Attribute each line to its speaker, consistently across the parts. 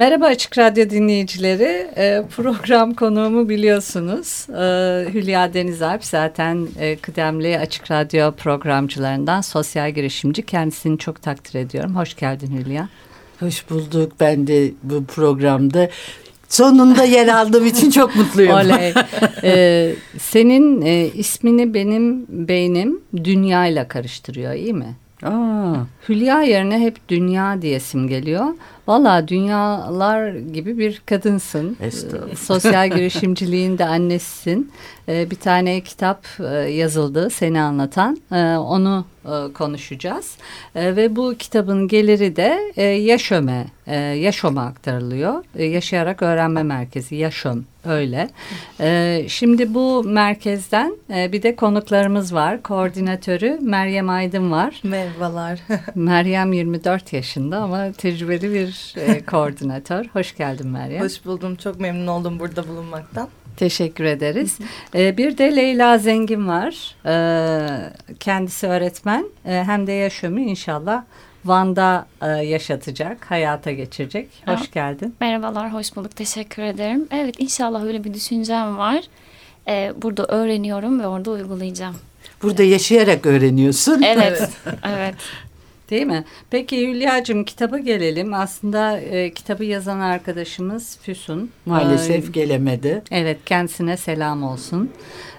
Speaker 1: Merhaba Açık Radyo dinleyicileri. E, program konuğumu biliyorsunuz. E, Hülya Denizalp zaten e, kıdemli Açık Radyo programcılarından sosyal girişimci. Kendisini çok takdir ediyorum. Hoş geldin Hülya.
Speaker 2: Hoş bulduk. Ben de bu programda sonunda yer aldığım için çok mutluyum.
Speaker 1: Oley. Ee, senin e, ismini benim beynim dünyayla karıştırıyor iyi mi?
Speaker 2: Aa.
Speaker 1: Hülya yerine hep dünya diyesim geliyor. Valla dünyalar gibi bir kadınsın.
Speaker 2: Estağfurullah.
Speaker 1: Sosyal girişimciliğin de annesisin. Ee, bir tane kitap e, yazıldı seni anlatan. Ee, onu e, konuşacağız. Ee, ve bu kitabın geliri de e, Yaşöm'e, e, Yaşöm'e aktarılıyor. E, Yaşayarak Öğrenme Merkezi, Yaşöm öyle. Ee, şimdi bu merkezden e, bir de konuklarımız var. Koordinatörü Meryem Aydın var.
Speaker 3: Merhabalar.
Speaker 1: Meryem 24 yaşında ama tecrübeli bir e, koordinatör. Hoş geldin Meryem.
Speaker 3: Hoş buldum. Çok memnun oldum burada bulunmaktan.
Speaker 1: Teşekkür ederiz. Ee, bir de Leyla Zengin var. Ee, kendisi öğretmen. Ee, hem de yaşamı inşallah Van'da e, yaşatacak, hayata geçirecek. Hoş
Speaker 4: Ha.
Speaker 1: geldin.
Speaker 4: Merhabalar, hoş bulduk. Teşekkür ederim. Evet, inşallah öyle bir düşüncem var. Ee, burada öğreniyorum ve orada uygulayacağım.
Speaker 2: Burada yaşayarak öğreniyorsun.
Speaker 4: Evet, evet.
Speaker 1: Değil mi? Peki Hülya'cığım kitaba gelelim. Aslında e, kitabı yazan arkadaşımız Füsun.
Speaker 2: Maalesef
Speaker 1: Ee,
Speaker 2: gelemedi.
Speaker 1: Evet kendisine selam olsun.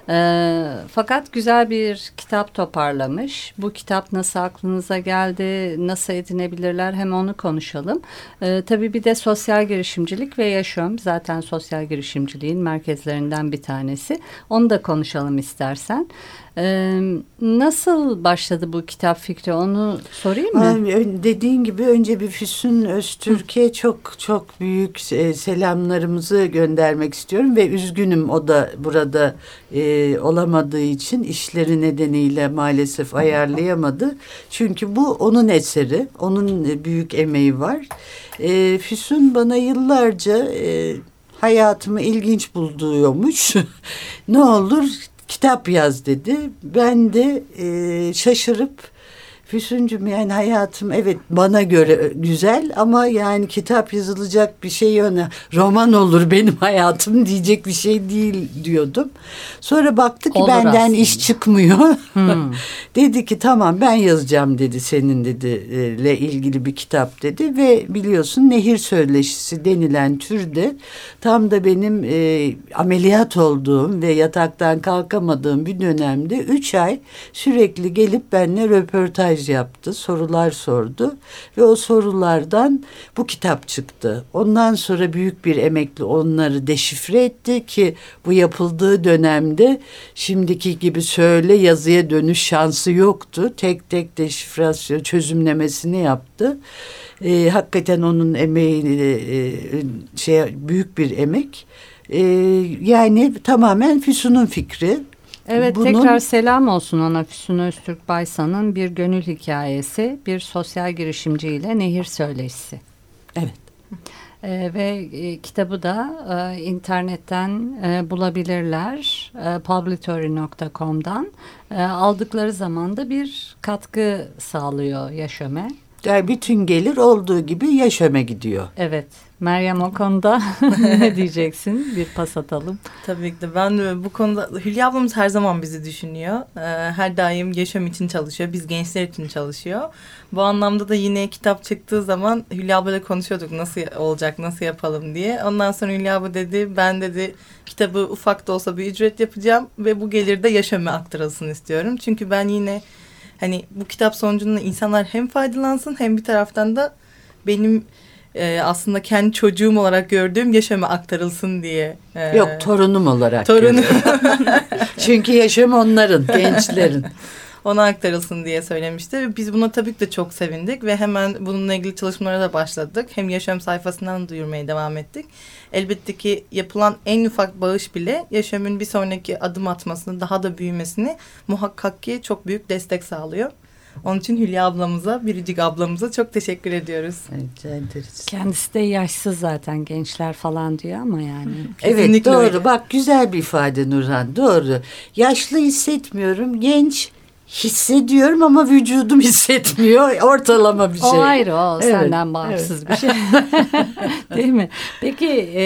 Speaker 1: Ee, fakat güzel bir kitap toparlamış. Bu kitap nasıl aklınıza geldi, nasıl edinebilirler hem onu konuşalım. Ee, tabii bir de sosyal girişimcilik ve yaşam zaten sosyal girişimciliğin merkezlerinden bir tanesi. Onu da konuşalım istersen. Ee, nasıl başladı bu kitap fikri onu sorayım mı?
Speaker 2: Dediğin gibi önce bir Füsun Öztürk'e çok çok büyük e, selamlarımızı göndermek istiyorum ve üzgünüm o da burada e, olamadığı için işleri nedeniyle maalesef ayarlayamadı. Çünkü bu onun eseri, onun e, büyük emeği var. E, Füsun bana yıllarca e, hayatımı ilginç bulduğumuş. ne olur kitap yaz dedi. Ben de e, şaşırıp Füsuncum yani hayatım evet bana göre güzel ama yani kitap yazılacak bir şey öne roman olur benim hayatım diyecek bir şey değil diyordum. Sonra baktı ki
Speaker 1: Olur
Speaker 2: benden
Speaker 1: aslında.
Speaker 2: iş çıkmıyor.
Speaker 1: Hmm.
Speaker 2: dedi ki tamam ben yazacağım dedi senin dedi e, ile ilgili bir kitap dedi ve biliyorsun nehir söyleşisi denilen türde tam da benim e, ameliyat olduğum ve yataktan kalkamadığım bir dönemde üç ay sürekli gelip benimle röportaj yaptı sorular sordu ve o sorulardan bu kitap çıktı. Ondan sonra büyük bir emekli onları deşifre etti ki bu yapıldığı dönemde şimdiki gibi söyle yazıya dönüş şansı yoktu. Tek tek deşifrasyon çözümlemesini yaptı. Ee, hakikaten onun emeği e, şey büyük bir emek. Ee, yani tamamen Füsun'un fikri.
Speaker 1: Evet
Speaker 2: Bunun-
Speaker 1: tekrar selam olsun ona Füsun Öztürk Baysan'ın bir gönül hikayesi, bir sosyal girişimciyle nehir söyleşisi.
Speaker 2: Evet.
Speaker 1: Ee, ve e, kitabı da e, internetten e, bulabilirler e, publitory.com'dan E, aldıkları zaman da bir katkı sağlıyor Yaşöme.
Speaker 2: Yani bütün gelir olduğu gibi yaşama gidiyor.
Speaker 1: Evet Meryem o konuda ne diyeceksin? Bir pas atalım.
Speaker 3: Tabii ki de ben de bu konuda Hülya ablamız her zaman bizi düşünüyor. Ee, her daim yaşam için çalışıyor. Biz gençler için çalışıyor. Bu anlamda da yine kitap çıktığı zaman Hülya ablayla konuşuyorduk nasıl olacak, nasıl yapalım diye. Ondan sonra Hülya abla dedi ben dedi kitabı ufak da olsa bir ücret yapacağım ve bu gelir de yaşama aktarılsın istiyorum. Çünkü ben yine hani bu kitap sonucunda insanlar hem faydalansın hem bir taraftan da benim e, aslında kendi çocuğum olarak gördüğüm yaşama aktarılsın diye. e,
Speaker 2: Yok torunum olarak.
Speaker 3: Torunum.
Speaker 2: Çünkü yaşam onların, gençlerin.
Speaker 3: ona aktarılsın diye söylemişti. Ve Biz buna tabii ki de çok sevindik ve hemen bununla ilgili çalışmalara da başladık. Hem Yaşam sayfasından duyurmaya devam ettik. Elbette ki yapılan en ufak bağış bile Yaşam'ın bir sonraki adım atmasını, daha da büyümesini muhakkak ki çok büyük destek sağlıyor. Onun için Hülya ablamıza, Biricik ablamıza çok teşekkür ediyoruz.
Speaker 2: Rica ederiz.
Speaker 1: Kendisi de yaşsız zaten gençler falan diyor ama yani.
Speaker 2: Evet
Speaker 3: Kesinlikle
Speaker 2: doğru.
Speaker 3: öyle.
Speaker 2: Bak güzel bir ifade Nurhan. Doğru. Yaşlı hissetmiyorum. Genç hissediyorum ama vücudum hissetmiyor. Ortalama bir şey.
Speaker 1: O ayrı o
Speaker 2: Evet,
Speaker 1: senden bağımsız bir şey. Değil mi? Peki e,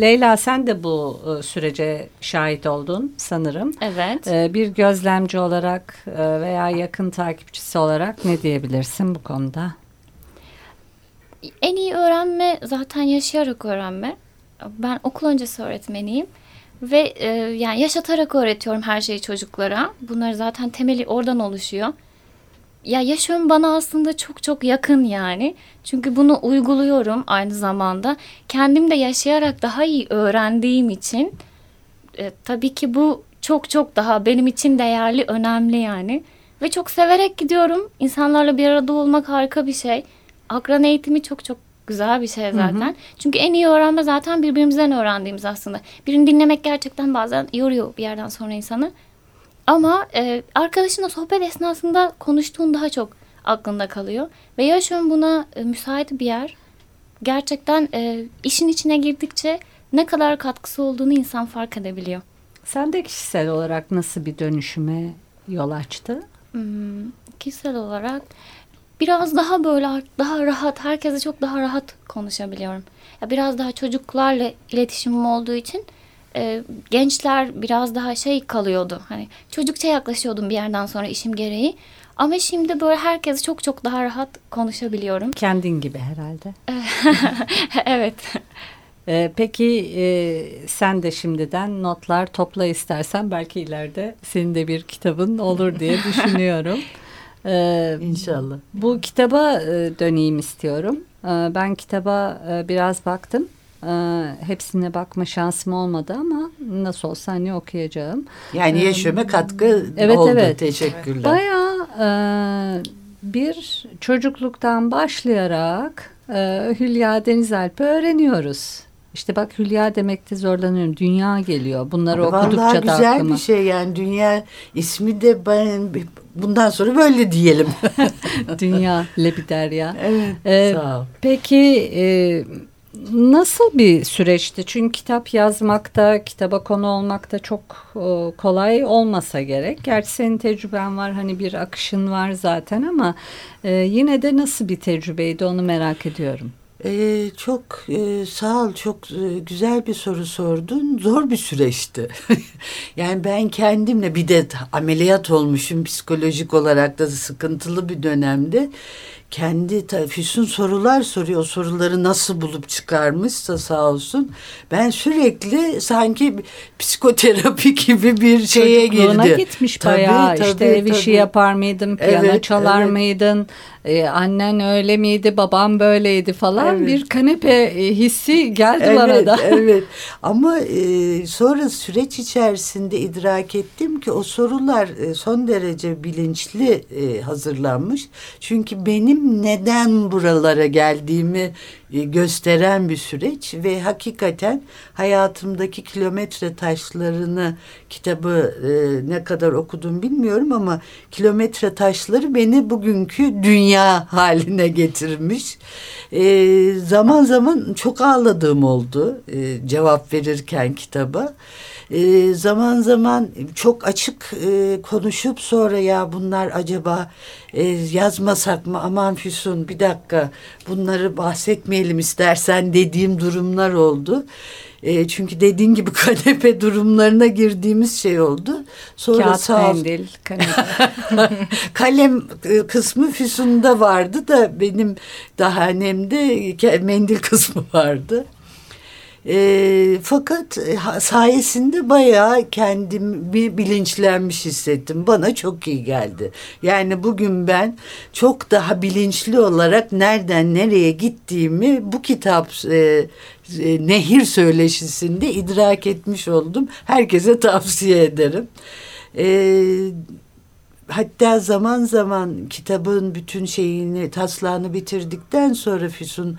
Speaker 1: Leyla sen de bu e, sürece şahit oldun sanırım.
Speaker 4: Evet.
Speaker 1: E, bir gözlemci olarak e, veya yakın takipçisi olarak ne diyebilirsin bu konuda?
Speaker 4: En iyi öğrenme zaten yaşayarak öğrenme. Ben okul öncesi öğretmeniyim. Ve e, yani yaşatarak öğretiyorum her şeyi çocuklara. Bunlar zaten temeli oradan oluşuyor. Ya yaşam bana aslında çok çok yakın yani. Çünkü bunu uyguluyorum aynı zamanda. Kendim de yaşayarak daha iyi öğrendiğim için e, tabii ki bu çok çok daha benim için değerli, önemli yani. Ve çok severek gidiyorum. İnsanlarla bir arada olmak harika bir şey. Akran eğitimi çok çok güzel bir şey zaten. Çünkü en iyi öğrenme zaten birbirimizden öğrendiğimiz aslında. Birini dinlemek gerçekten bazen yoruyor bir yerden sonra insanı. Ama e, arkadaşınla sohbet esnasında konuştuğun daha çok aklında kalıyor. Ve yaşam buna e, müsait bir yer. Gerçekten e, işin içine girdikçe ne kadar katkısı olduğunu insan fark edebiliyor.
Speaker 1: Sen de kişisel olarak nasıl bir dönüşüme yol açtı?
Speaker 4: Hmm, kişisel olarak biraz daha böyle daha rahat, herkese çok daha rahat konuşabiliyorum. Ya biraz daha çocuklarla iletişimim olduğu için e, gençler biraz daha şey kalıyordu. Hani çocukça yaklaşıyordum bir yerden sonra işim gereği. Ama şimdi böyle herkese çok çok daha rahat konuşabiliyorum.
Speaker 1: Kendin gibi herhalde.
Speaker 4: evet.
Speaker 1: Ee, peki e, sen de şimdiden notlar topla istersen belki ileride senin de bir kitabın olur diye düşünüyorum. Ee,
Speaker 2: İnşallah.
Speaker 1: bu kitaba e, döneyim istiyorum. Ee, ben kitaba e, biraz baktım. Ee, hepsine bakma şansım olmadı ama nasıl olsa hani okuyacağım.
Speaker 2: Yani yaşama katkı
Speaker 1: Evet,
Speaker 2: oldu.
Speaker 1: evet.
Speaker 2: Teşekkürler.
Speaker 1: Bayağı e, bir çocukluktan başlayarak e, Hülya Denizalp'i öğreniyoruz. İşte bak Hülya demekte zorlanıyorum. Dünya geliyor. Bunları okudukça
Speaker 2: Vallahi
Speaker 1: da
Speaker 2: güzel
Speaker 1: aklıma.
Speaker 2: bir şey yani dünya ismi de ben bundan sonra böyle diyelim.
Speaker 1: Dünya Lebiderya.
Speaker 2: evet.
Speaker 1: Ee,
Speaker 2: Sağ ol.
Speaker 1: Peki e, nasıl bir süreçti? Çünkü kitap yazmakta, kitaba konu olmakta çok e, kolay olmasa gerek. Gerçi senin tecrüben var, hani bir akışın var zaten ama e, yine de nasıl bir tecrübeydi onu merak ediyorum.
Speaker 2: Ee, çok e, sağ ol çok e, güzel bir soru sordun zor bir süreçti yani ben kendimle bir de ameliyat olmuşum psikolojik olarak da sıkıntılı bir dönemde kendi Füsun sorular soruyor o soruları nasıl bulup çıkarmışsa sağ olsun ben sürekli sanki psikoterapi gibi bir şeye
Speaker 1: Çocukluğuna
Speaker 2: girdi.
Speaker 1: gitmiş
Speaker 2: Tabii,
Speaker 1: bayağı. işte
Speaker 2: tabii,
Speaker 1: ev işi
Speaker 2: tabii.
Speaker 1: yapar mıydın, piyano
Speaker 2: Evet,
Speaker 1: çalar
Speaker 2: evet.
Speaker 1: mıydın, Ee, annen öyle miydi, babam böyleydi falan.
Speaker 2: Evet.
Speaker 1: Bir kanepe e, hissi geldi
Speaker 2: evet,
Speaker 1: bana da.
Speaker 2: Evet ama e, sonra süreç içerisinde idrak ettim ki o sorular e, son derece bilinçli e, hazırlanmış. Çünkü benim neden buralara geldiğimi e, gösteren bir süreç ve hakikaten hayatımdaki kilometre taşlarını kitabı e, ne kadar okudum bilmiyorum ama kilometre taşları beni bugünkü dünya haline getirmiş. E, zaman zaman çok ağladığım oldu e, cevap verirken kitaba. E, zaman zaman çok açık e, konuşup sonra ya bunlar acaba e, yazmasak mı aman Füsun bir dakika bunları bahsetmeyelim istersen dediğim durumlar oldu. E, çünkü dediğin gibi kanepe durumlarına girdiğimiz şey oldu. Sonra
Speaker 1: Kağıt
Speaker 2: sağ
Speaker 1: mendil, kanepe.
Speaker 2: kalem e, kısmı Füsun'da vardı da benim dahanemde ke- mendil kısmı vardı. E, fakat e, ha- sayesinde bayağı kendimi bilinçlenmiş hissettim. Bana çok iyi geldi. Yani bugün ben çok daha bilinçli olarak nereden nereye gittiğimi bu kitap e, e, Nehir Söyleşisi'nde idrak etmiş oldum. Herkese tavsiye ederim. E, hatta zaman zaman kitabın bütün şeyini taslağını bitirdikten sonra Füsun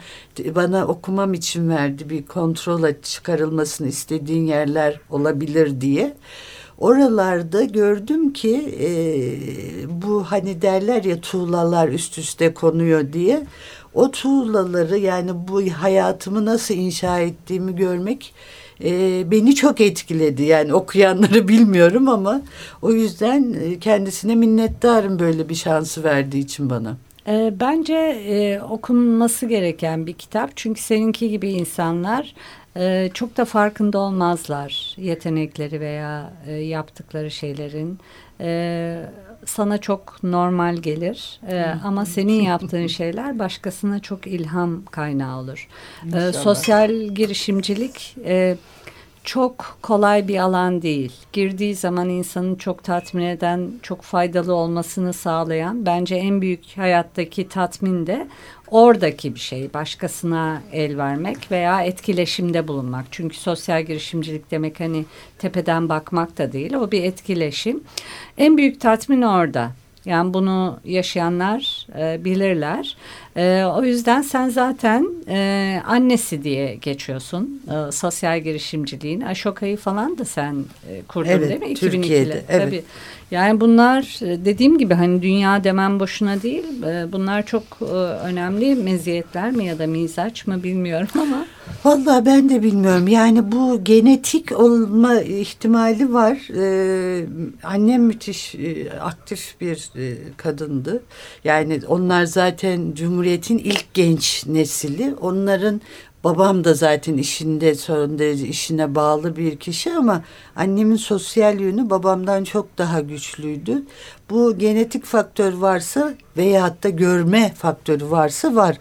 Speaker 2: bana okumam için verdi bir kontrol çıkarılmasını istediğin yerler olabilir diye. Oralarda gördüm ki e, bu hani derler ya tuğlalar üst üste konuyor diye o tuğlaları yani bu hayatımı nasıl inşa ettiğimi görmek e, beni çok etkiledi. Yani okuyanları bilmiyorum ama o yüzden e, kendisine minnettarım böyle bir şansı verdiği için bana.
Speaker 1: E, bence e, okunması gereken bir kitap. Çünkü seninki gibi insanlar e, çok da farkında olmazlar yetenekleri veya e, yaptıkları şeylerin. E, sana çok normal gelir e, ama senin yaptığın şeyler başkasına çok ilham kaynağı olur. E, sosyal girişimcilik e, çok kolay bir alan değil. Girdiği zaman insanın çok tatmin eden, çok faydalı olmasını sağlayan bence en büyük hayattaki tatmin de oradaki bir şey. Başkasına el vermek veya etkileşimde bulunmak. Çünkü sosyal girişimcilik demek hani tepeden bakmak da değil. O bir etkileşim. En büyük tatmin orada. Yani bunu yaşayanlar e, bilirler. E, o yüzden sen zaten e, annesi diye geçiyorsun. E, sosyal girişimciliğin. Aşoka'yı falan da sen e, kurdun
Speaker 2: evet,
Speaker 1: değil mi?
Speaker 2: Türkiye'de. Evet. Tabii.
Speaker 1: Yani bunlar e, dediğim gibi hani dünya demem boşuna değil. E, bunlar çok e, önemli meziyetler mi ya da mizaç mı bilmiyorum ama.
Speaker 2: Vallahi ben de bilmiyorum. Yani bu genetik olma ihtimali var. Ee, annem müthiş aktif bir kadındı. Yani onlar zaten Cumhuriyet'in ilk genç nesili. Onların Babam da zaten işinde son derece işine bağlı bir kişi ama annemin sosyal yönü babamdan çok daha güçlüydü. Bu genetik faktör varsa veya da görme faktörü varsa var.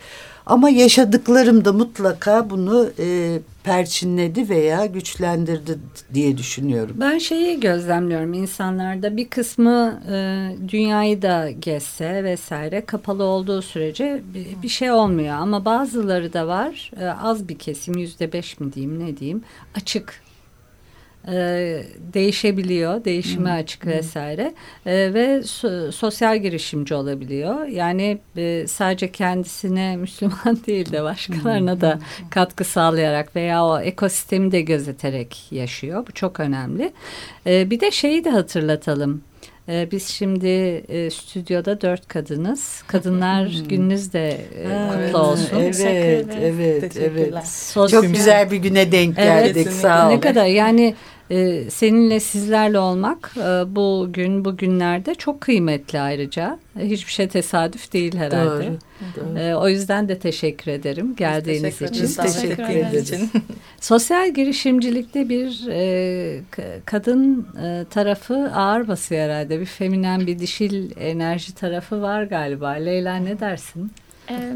Speaker 2: Ama yaşadıklarım da mutlaka bunu e, perçinledi veya güçlendirdi diye düşünüyorum.
Speaker 1: Ben şeyi gözlemliyorum insanlarda bir kısmı e, dünyayı da gezse vesaire kapalı olduğu sürece bir, bir şey olmuyor. Ama bazıları da var e, az bir kesim yüzde beş mi diyeyim ne diyeyim açık e, değişebiliyor, değişime açık vesaire e, ve so, sosyal girişimci olabiliyor. Yani e, sadece kendisine Müslüman değil de başkalarına da katkı sağlayarak veya o ekosistemi de gözeterek yaşıyor. Bu çok önemli. E, bir de şeyi de hatırlatalım. Ee, biz şimdi e, stüdyoda dört kadınız. Kadınlar gününüz de e, kutlu evet, olsun.
Speaker 2: Evet, evet, evet. Çok güzel bir güne denk geldik. Evet, Sağ olun.
Speaker 1: Ne kadar yani e, seninle sizlerle olmak e, bu gün bugünlerde çok kıymetli ayrıca. Hiçbir şey tesadüf değil herhalde. Doğru, doğru. E, o yüzden de teşekkür ederim geldiğiniz
Speaker 3: teşekkür
Speaker 1: için. Biz
Speaker 3: teşekkür ederiz.
Speaker 1: Sosyal girişimcilikte bir e, kadın e, tarafı ağır basıyor herhalde. Bir feminen bir dişil enerji tarafı var galiba. Leyla ne dersin?
Speaker 4: Ee,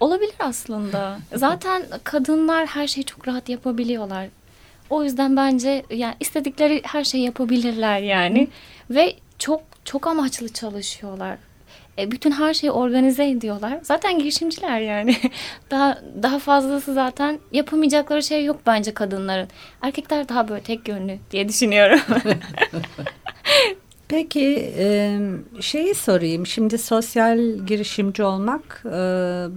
Speaker 4: olabilir aslında. Zaten kadınlar her şeyi çok rahat yapabiliyorlar. O yüzden bence yani istedikleri her şeyi yapabilirler yani. Hı. Ve çok çok amaçlı çalışıyorlar. E, bütün her şeyi organize ediyorlar. Zaten girişimciler yani. daha daha fazlası zaten yapamayacakları şey yok bence kadınların. Erkekler daha böyle tek yönlü diye düşünüyorum.
Speaker 1: Peki şeyi sorayım. Şimdi sosyal girişimci olmak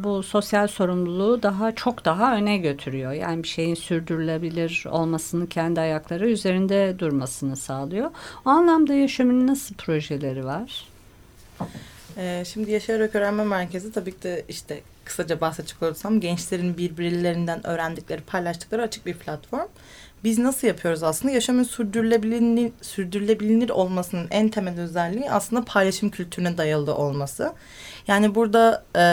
Speaker 1: bu sosyal sorumluluğu daha çok daha öne götürüyor. Yani bir şeyin sürdürülebilir olmasını kendi ayakları üzerinde durmasını sağlıyor. O anlamda yaşamın nasıl projeleri var?
Speaker 3: Şimdi Yaşayarak Öğrenme Merkezi tabii ki de işte kısaca bahsedecek olursam gençlerin birbirlerinden öğrendikleri, paylaştıkları açık bir platform biz nasıl yapıyoruz aslında? Yaşamın sürdürülebilir, sürdürülebilir olmasının en temel özelliği aslında paylaşım kültürüne dayalı olması. Yani burada e,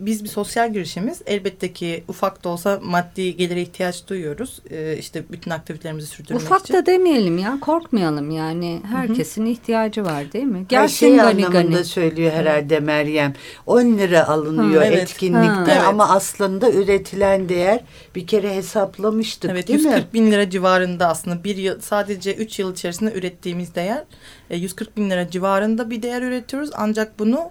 Speaker 3: biz bir sosyal girişimiz. Elbette ki ufak da olsa maddi gelire ihtiyaç duyuyoruz. E, işte bütün aktivitelerimizi sürdürmek
Speaker 1: ufak
Speaker 3: için.
Speaker 1: Ufak da demeyelim ya korkmayalım yani. Herkesin Hı -hı. ihtiyacı var değil mi?
Speaker 2: Gelsin Her şey gani anlamında gani. söylüyor herhalde Meryem. 10 lira alınıyor ha, evet. etkinlikte ha. ama aslında üretilen değer bir kere hesaplamıştık
Speaker 3: evet,
Speaker 2: değil
Speaker 3: 140 mi? bin lira civarında aslında bir yıl sadece 3 yıl içerisinde ürettiğimiz değer 140 e, bin lira civarında bir değer üretiyoruz. Ancak bunu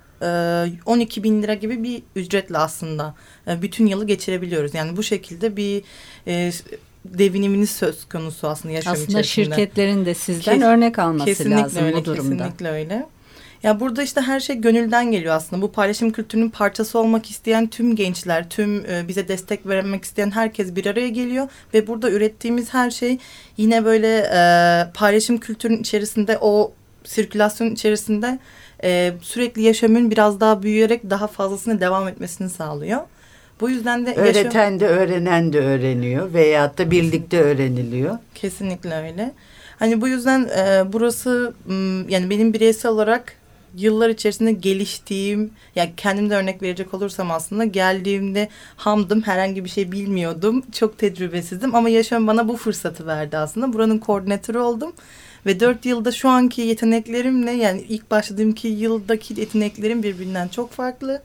Speaker 3: 12 e, bin lira gibi bir ücretle aslında e, bütün yılı geçirebiliyoruz. Yani bu şekilde bir deviniminiz söz konusu aslında yaşam
Speaker 1: aslında
Speaker 3: içerisinde.
Speaker 1: Aslında şirketlerin de sizden Kes, örnek alması lazım öyle, bu durumda.
Speaker 3: Kesinlikle öyle. Ya burada işte her şey gönülden geliyor aslında. Bu paylaşım kültürünün parçası olmak isteyen tüm gençler, tüm e, bize destek vermek isteyen herkes bir araya geliyor ve burada ürettiğimiz her şey yine böyle e, paylaşım kültürünün içerisinde o sirkülasyon içerisinde e, sürekli yaşamın biraz daha büyüyerek daha fazlasını devam etmesini sağlıyor. Bu yüzden de
Speaker 2: öğreten de öğrenen de öğreniyor veyahut da birlikte öğreniliyor.
Speaker 3: Kesinlikle öyle. Hani bu yüzden e, burası yani benim bireysel olarak yıllar içerisinde geliştiğim, yani kendimde örnek verecek olursam aslında geldiğimde hamdım, herhangi bir şey bilmiyordum. Çok tecrübesizdim ama yaşam bana bu fırsatı verdi aslında. Buranın koordinatörü oldum. Ve dört yılda şu anki yeteneklerimle yani ilk başladığım ki yıldaki yeteneklerim birbirinden çok farklı.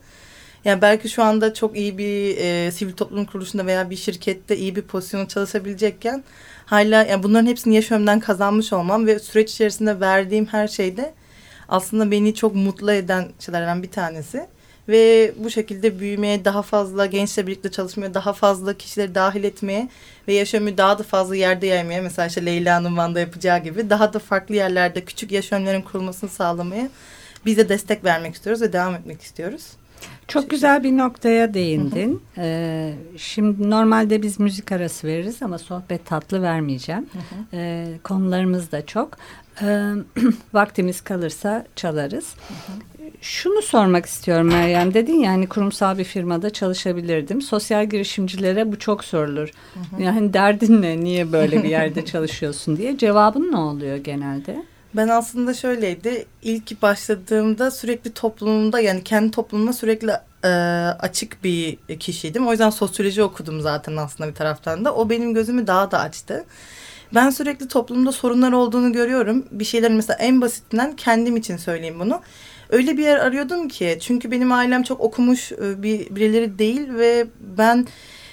Speaker 3: Yani belki şu anda çok iyi bir e, sivil toplum kuruluşunda veya bir şirkette iyi bir pozisyona çalışabilecekken hala yani bunların hepsini yaşamdan kazanmış olmam ve süreç içerisinde verdiğim her şeyde aslında beni çok mutlu eden şeylerden bir tanesi. Ve bu şekilde büyümeye, daha fazla gençle birlikte çalışmaya, daha fazla kişileri dahil etmeye ve yaşamı daha da fazla yerde yaymaya, mesela işte Leyla'nın Van'da yapacağı gibi daha da farklı yerlerde küçük yaşamların kurulmasını sağlamaya biz de destek vermek istiyoruz ve devam etmek istiyoruz.
Speaker 1: Çok güzel bir noktaya değindin. Ee, şimdi normalde biz müzik arası veririz ama sohbet tatlı vermeyeceğim. Ee, konularımız da çok. Ee, vaktimiz kalırsa çalarız. Şunu sormak istiyorum Meryem. Dedin ya hani kurumsal bir firmada çalışabilirdim. Sosyal girişimcilere bu çok sorulur. Yani derdin ne? Niye böyle bir yerde çalışıyorsun diye. Cevabın ne oluyor genelde?
Speaker 3: Ben aslında şöyleydi. İlk başladığımda sürekli toplumumda yani kendi toplumuma sürekli e, açık bir kişiydim. O yüzden sosyoloji okudum zaten aslında bir taraftan da. O benim gözümü daha da açtı. Ben sürekli toplumda sorunlar olduğunu görüyorum. Bir şeyler mesela en basitinden kendim için söyleyeyim bunu. Öyle bir yer arıyordum ki çünkü benim ailem çok okumuş e, bir birileri değil ve ben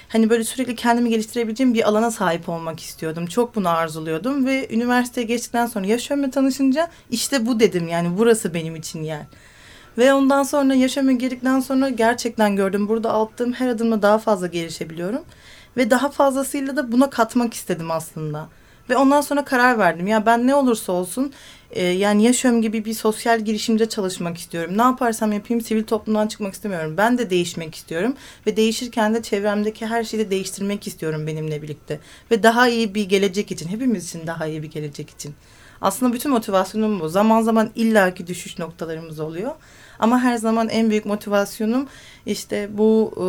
Speaker 3: hani böyle sürekli kendimi geliştirebileceğim bir alana sahip olmak istiyordum. Çok bunu arzuluyordum ve üniversiteye geçtikten sonra yaşamla tanışınca işte bu dedim yani burası benim için yer. Ve ondan sonra yaşama girdikten sonra gerçekten gördüm burada attığım her adımda daha fazla gelişebiliyorum. Ve daha fazlasıyla da buna katmak istedim aslında. Ve ondan sonra karar verdim. Ya ben ne olursa olsun e, yani yaşıyorum gibi bir sosyal girişimde çalışmak istiyorum. Ne yaparsam yapayım sivil toplumdan çıkmak istemiyorum. Ben de değişmek istiyorum. Ve değişirken de çevremdeki her şeyi de değiştirmek istiyorum benimle birlikte. Ve daha iyi bir gelecek için. Hepimiz için daha iyi bir gelecek için. Aslında bütün motivasyonum bu. Zaman zaman illaki düşüş noktalarımız oluyor. Ama her zaman en büyük motivasyonum işte bu e,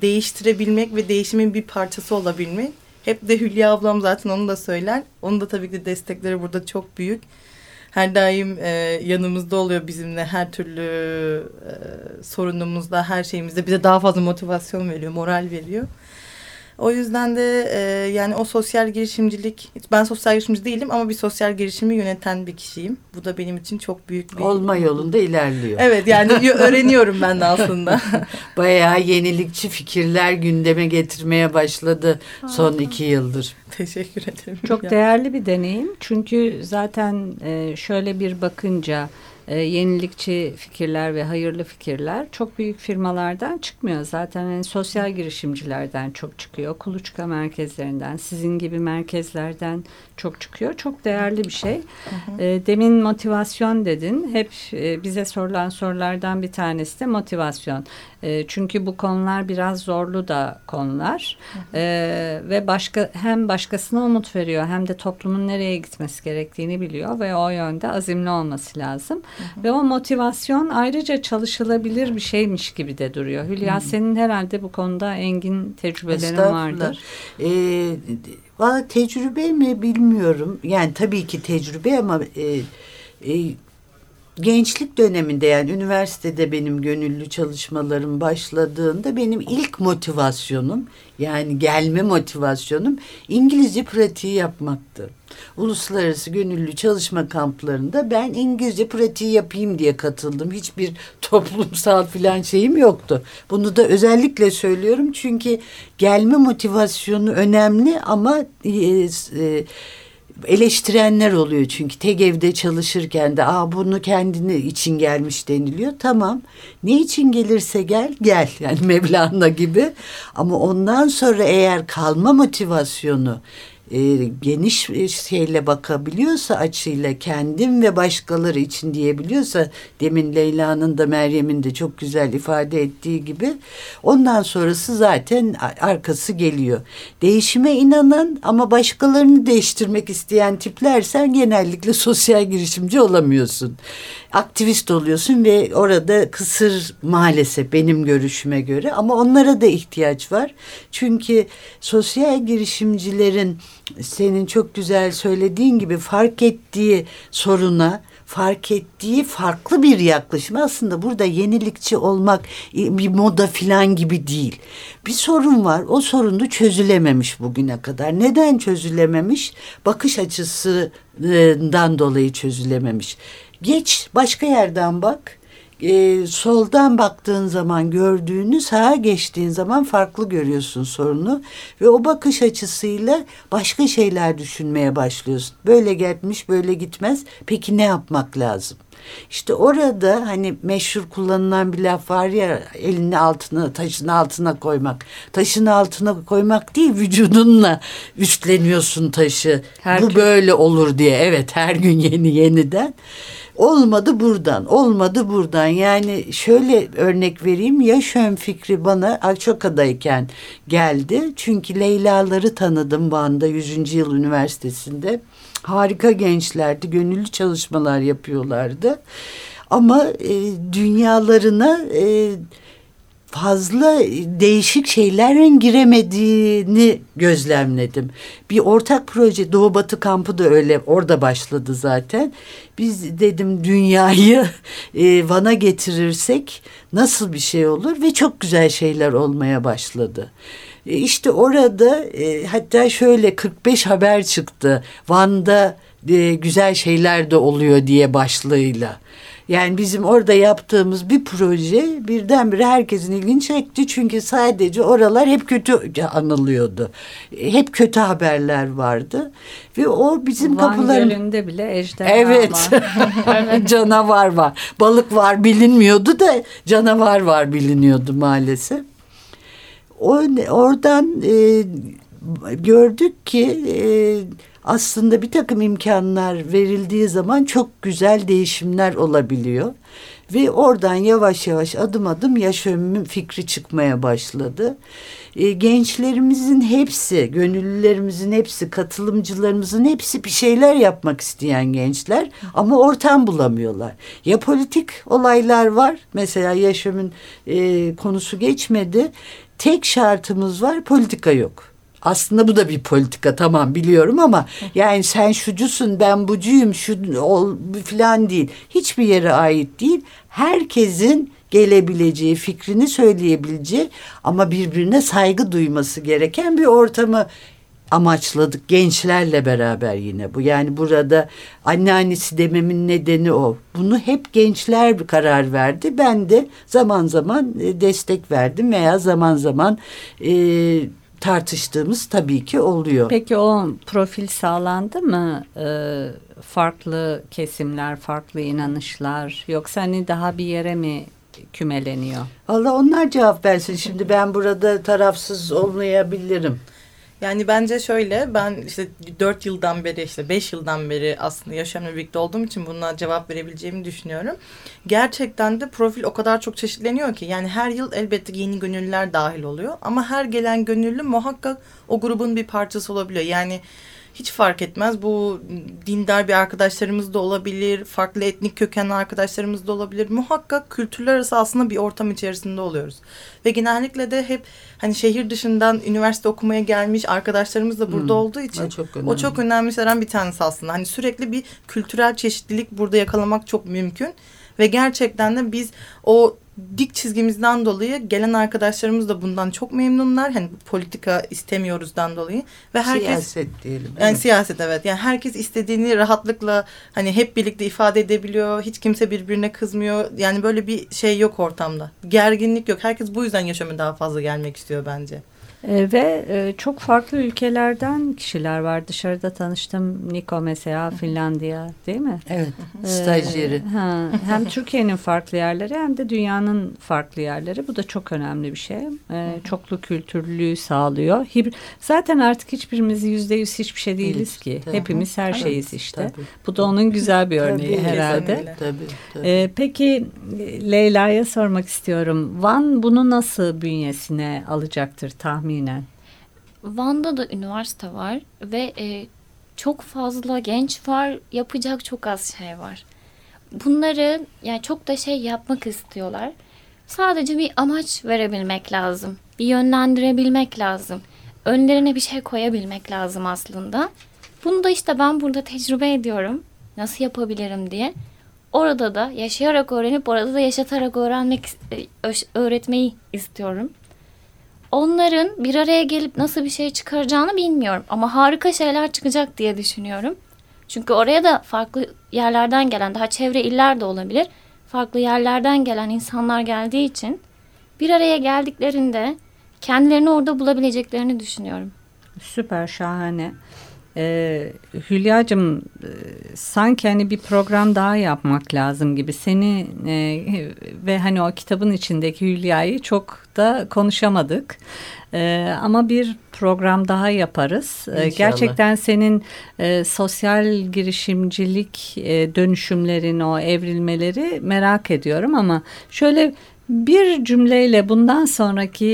Speaker 3: değiştirebilmek ve değişimin bir parçası olabilmek. Hep de Hülya ablam zaten onu da söyler. Onun da tabii ki destekleri burada çok büyük. Her daim e, yanımızda oluyor bizimle her türlü e, sorunumuzda, her şeyimizde bize daha fazla motivasyon veriyor, moral veriyor. O yüzden de e, yani o sosyal girişimcilik, ben sosyal girişimci değilim ama bir sosyal girişimi yöneten bir kişiyim. Bu da benim için çok büyük bir...
Speaker 2: Olma yolunda ilerliyor.
Speaker 3: Evet yani öğreniyorum ben de aslında.
Speaker 2: Bayağı yenilikçi fikirler gündeme getirmeye başladı son iki yıldır.
Speaker 3: Teşekkür ederim.
Speaker 1: Çok değerli bir deneyim. Çünkü zaten e, şöyle bir bakınca e, yenilikçi fikirler ve hayırlı fikirler çok büyük firmalardan çıkmıyor. Zaten yani sosyal girişimcilerden çok çıkıyor. Kuluçka merkezlerinden, sizin gibi merkezlerden çok çıkıyor. Çok değerli bir şey. E, demin motivasyon dedin. Hep e, bize sorulan sorulardan bir tanesi de motivasyon. E, çünkü bu konular biraz zorlu da konular. E, ve başka hem başkasına umut veriyor hem de toplumun nereye gitmesi gerektiğini biliyor ve o yönde azimli olması lazım. Ve o motivasyon ayrıca çalışılabilir bir şeymiş gibi de duruyor. Hülya hı senin herhalde bu konuda engin tecrübelerin vardır.
Speaker 2: Ee, Valla tecrübe mi bilmiyorum. Yani tabii ki tecrübe ama e, e, gençlik döneminde yani üniversitede benim gönüllü çalışmalarım başladığında benim ilk motivasyonum yani gelme motivasyonum İngilizce pratiği yapmaktı. Uluslararası gönüllü çalışma kamplarında ben İngilizce pratiği yapayım diye katıldım. Hiçbir toplumsal filan şeyim yoktu. Bunu da özellikle söylüyorum çünkü gelme motivasyonu önemli ama e, e, eleştirenler oluyor çünkü. Tek evde çalışırken de aa bunu kendini için gelmiş deniliyor. Tamam. Ne için gelirse gel gel. Yani Mevlana gibi. Ama ondan sonra eğer kalma motivasyonu e, geniş şeyle bakabiliyorsa açıyla kendim ve başkaları için diyebiliyorsa demin Leyla'nın da Meryem'in de çok güzel ifade ettiği gibi ondan sonrası zaten arkası geliyor. Değişime inanan ama başkalarını değiştirmek isteyen tiplersen genellikle sosyal girişimci olamıyorsun. Aktivist oluyorsun ve orada kısır maalesef benim görüşüme göre ama onlara da ihtiyaç var. Çünkü sosyal girişimcilerin senin çok güzel söylediğin gibi fark ettiği soruna fark ettiği farklı bir yaklaşım. Aslında burada yenilikçi olmak bir moda filan gibi değil. Bir sorun var. O sorun da çözülememiş bugüne kadar. Neden çözülememiş? Bakış açısından dolayı çözülememiş. Geç başka yerden bak e, soldan baktığın zaman gördüğünü sağa geçtiğin zaman farklı görüyorsun sorunu ve o bakış açısıyla başka şeyler düşünmeye başlıyorsun. Böyle gelmiş böyle gitmez peki ne yapmak lazım? İşte orada hani meşhur kullanılan bir laf var ya elini altına taşın altına koymak. Taşın altına koymak değil vücudunla üstleniyorsun taşı. Her Bu gün. böyle olur diye evet her gün yeni yeniden. Olmadı buradan, olmadı buradan. Yani şöyle örnek vereyim. Yaşön fikri bana Akçoka'dayken geldi. Çünkü Leyla'ları tanıdım Van'da 100. Yıl Üniversitesi'nde. Harika gençlerdi, gönüllü çalışmalar yapıyorlardı. Ama e, dünyalarına... E, fazla değişik şeylerin giremediğini gözlemledim. Bir ortak proje Doğu Batı kampı da öyle orada başladı zaten. Biz dedim dünyayı e, Van'a getirirsek nasıl bir şey olur ve çok güzel şeyler olmaya başladı. E, işte orada e, hatta şöyle 45 haber çıktı. Van'da e, güzel şeyler de oluyor diye başlığıyla. Yani bizim orada yaptığımız bir proje birdenbire herkesin ilgini çekti. Çünkü sadece oralar hep kötü anılıyordu. Hep kötü haberler vardı. Ve o bizim
Speaker 1: Van
Speaker 2: kapıların...
Speaker 1: Gölü'nde bile ejderha
Speaker 2: evet. var. canavar var. Balık var bilinmiyordu da canavar var biliniyordu maalesef. O, oradan e, gördük ki... E, aslında bir takım imkanlar verildiği zaman çok güzel değişimler olabiliyor. Ve oradan yavaş yavaş adım adım yaşamın fikri çıkmaya başladı. E, gençlerimizin hepsi, gönüllülerimizin hepsi, katılımcılarımızın hepsi bir şeyler yapmak isteyen gençler ama ortam bulamıyorlar. Ya politik olaylar var, mesela yaşamın e, konusu geçmedi. Tek şartımız var, politika yok. Aslında bu da bir politika tamam biliyorum ama yani sen şucusun ben bucuyum şu ol falan değil. Hiçbir yere ait değil. Herkesin gelebileceği, fikrini söyleyebileceği ama birbirine saygı duyması gereken bir ortamı amaçladık gençlerle beraber yine bu. Yani burada anneannesi dememin nedeni o. Bunu hep gençler bir karar verdi. Ben de zaman zaman e, destek verdim veya zaman zaman e, tartıştığımız tabii ki oluyor.
Speaker 1: Peki o profil sağlandı mı? Ee, farklı kesimler, farklı inanışlar yoksa hani daha bir yere mi kümeleniyor?
Speaker 2: Allah onlar cevap versin. Şimdi ben burada tarafsız olmayabilirim.
Speaker 3: Yani bence şöyle ben işte dört yıldan beri işte beş yıldan beri aslında yaşamla birlikte olduğum için buna cevap verebileceğimi düşünüyorum. Gerçekten de profil o kadar çok çeşitleniyor ki yani her yıl elbette yeni gönüllüler dahil oluyor ama her gelen gönüllü muhakkak o grubun bir parçası olabiliyor. Yani hiç fark etmez. Bu dindar bir arkadaşlarımız da olabilir, farklı etnik kökenli arkadaşlarımız da olabilir. Muhakkak kültürler arası aslında bir ortam içerisinde oluyoruz. Ve genellikle de hep hani şehir dışından üniversite okumaya gelmiş arkadaşlarımız da burada hmm, olduğu için çok o çok önemli şeylerden bir tanesi aslında. Hani sürekli bir kültürel çeşitlilik burada yakalamak çok mümkün. Ve gerçekten de biz o dik çizgimizden dolayı gelen arkadaşlarımız da bundan çok memnunlar. Hani politika istemiyoruzdan dolayı ve herkes
Speaker 2: siyaset diyelim.
Speaker 3: Yani evet. siyaset evet. Yani herkes istediğini rahatlıkla hani hep birlikte ifade edebiliyor. Hiç kimse birbirine kızmıyor. Yani böyle bir şey yok ortamda. Gerginlik yok. Herkes bu yüzden yaşamı daha fazla gelmek istiyor bence.
Speaker 1: E, ve e, çok farklı ülkelerden kişiler var. Dışarıda tanıştım. Niko mesela Finlandiya değil mi?
Speaker 2: Evet. Stajyeri.
Speaker 1: E, ha, hem Türkiye'nin farklı yerleri hem de dünyanın farklı yerleri. Bu da çok önemli bir şey. E, çoklu kültürlülüğü sağlıyor. Zaten artık hiçbirimiz yüzde yüz hiçbir şey değiliz ki.
Speaker 2: Tabii.
Speaker 1: Hepimiz her
Speaker 2: Evet,
Speaker 1: şeyiz işte.
Speaker 2: tabii.
Speaker 1: Bu da onun güzel bir örneği
Speaker 2: Tabii,
Speaker 1: herhalde.
Speaker 2: Tabii, tabii.
Speaker 1: Ee, peki Leyla'ya sormak istiyorum. Van bunu nasıl bünyesine alacaktır tahminen?
Speaker 4: Van'da da üniversite var ve e, çok fazla genç var. Yapacak çok az şey var. Bunları yani çok da şey yapmak istiyorlar. Sadece bir amaç verebilmek lazım. Bir yönlendirebilmek lazım. Önlerine bir şey koyabilmek lazım aslında. Bunu da işte ben burada tecrübe ediyorum. Nasıl yapabilirim diye. Orada da yaşayarak öğrenip orada da yaşatarak öğrenmek e, öğretmeyi istiyorum. Onların bir araya gelip nasıl bir şey çıkaracağını bilmiyorum ama harika şeyler çıkacak diye düşünüyorum. Çünkü oraya da farklı yerlerden gelen, daha çevre iller de olabilir. Farklı yerlerden gelen insanlar geldiği için bir araya geldiklerinde kendilerini orada bulabileceklerini düşünüyorum.
Speaker 1: Süper şahane. Ee, Hülya'cığım e, sanki hani bir program daha yapmak lazım gibi. Seni e, ve hani o kitabın içindeki Hülya'yı çok da konuşamadık. Ee, ama bir program daha yaparız. Ee, gerçekten senin e, sosyal girişimcilik e, dönüşümlerin, o evrilmeleri merak ediyorum ama şöyle bir cümleyle bundan sonraki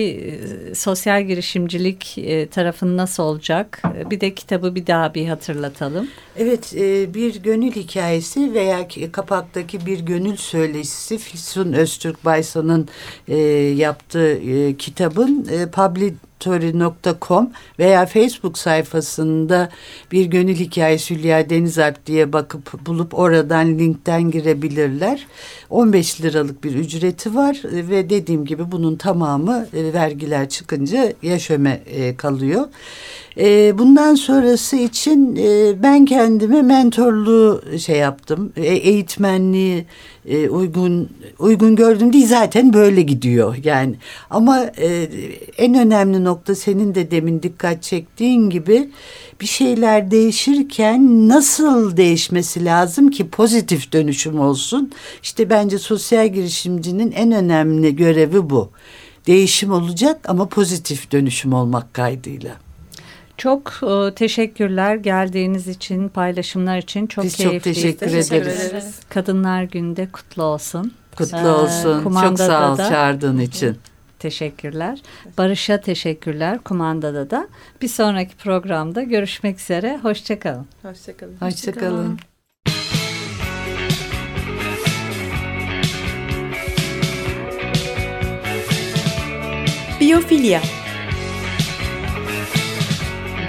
Speaker 1: e, sosyal girişimcilik e, tarafın nasıl olacak? E, Bir de kitabı bir daha bir hatırlatalım.
Speaker 2: Evet bir gönül hikayesi veya ki- kapaktaki bir gönül söyleşisi Füsun Öztürk Baysan'ın yaptığı kitabın e, publitory.com veya Facebook sayfasında bir gönül hikayesi Hülya Denizalp diye bakıp bulup oradan linkten girebilirler. 15 liralık bir ücreti var ve dediğim gibi bunun tamamı e, vergiler çıkınca yaşöme e, kalıyor. E, bundan sonrası için ben kendime mentorluğu şey yaptım. Eğitmenliği e, uygun uygun gördüm değil zaten böyle gidiyor yani. Ama e, en önemli nokta senin de demin dikkat çektiğin gibi bir şeyler değişirken nasıl değişmesi lazım ki pozitif dönüşüm olsun? İşte bence sosyal girişimcinin en önemli görevi bu. Değişim olacak ama pozitif dönüşüm olmak kaydıyla.
Speaker 1: Çok e, teşekkürler geldiğiniz için, paylaşımlar için. Çok
Speaker 2: Biz çok
Speaker 1: keyifliydi.
Speaker 2: teşekkür
Speaker 3: Teşekkür
Speaker 2: ederiz.
Speaker 3: ederiz.
Speaker 1: Kadınlar Günde kutlu olsun.
Speaker 2: Kutlu
Speaker 1: Ee,
Speaker 2: olsun. Çok
Speaker 1: kumandada
Speaker 2: sağ ol
Speaker 1: da-
Speaker 2: çağırdığın için.
Speaker 1: Teşekkürler. Barış'a teşekkürler kumandada da. Bir sonraki programda görüşmek üzere. Hoşçakalın.
Speaker 3: Hoşçakalın.
Speaker 2: Hoşçakalın.
Speaker 5: Biyofilya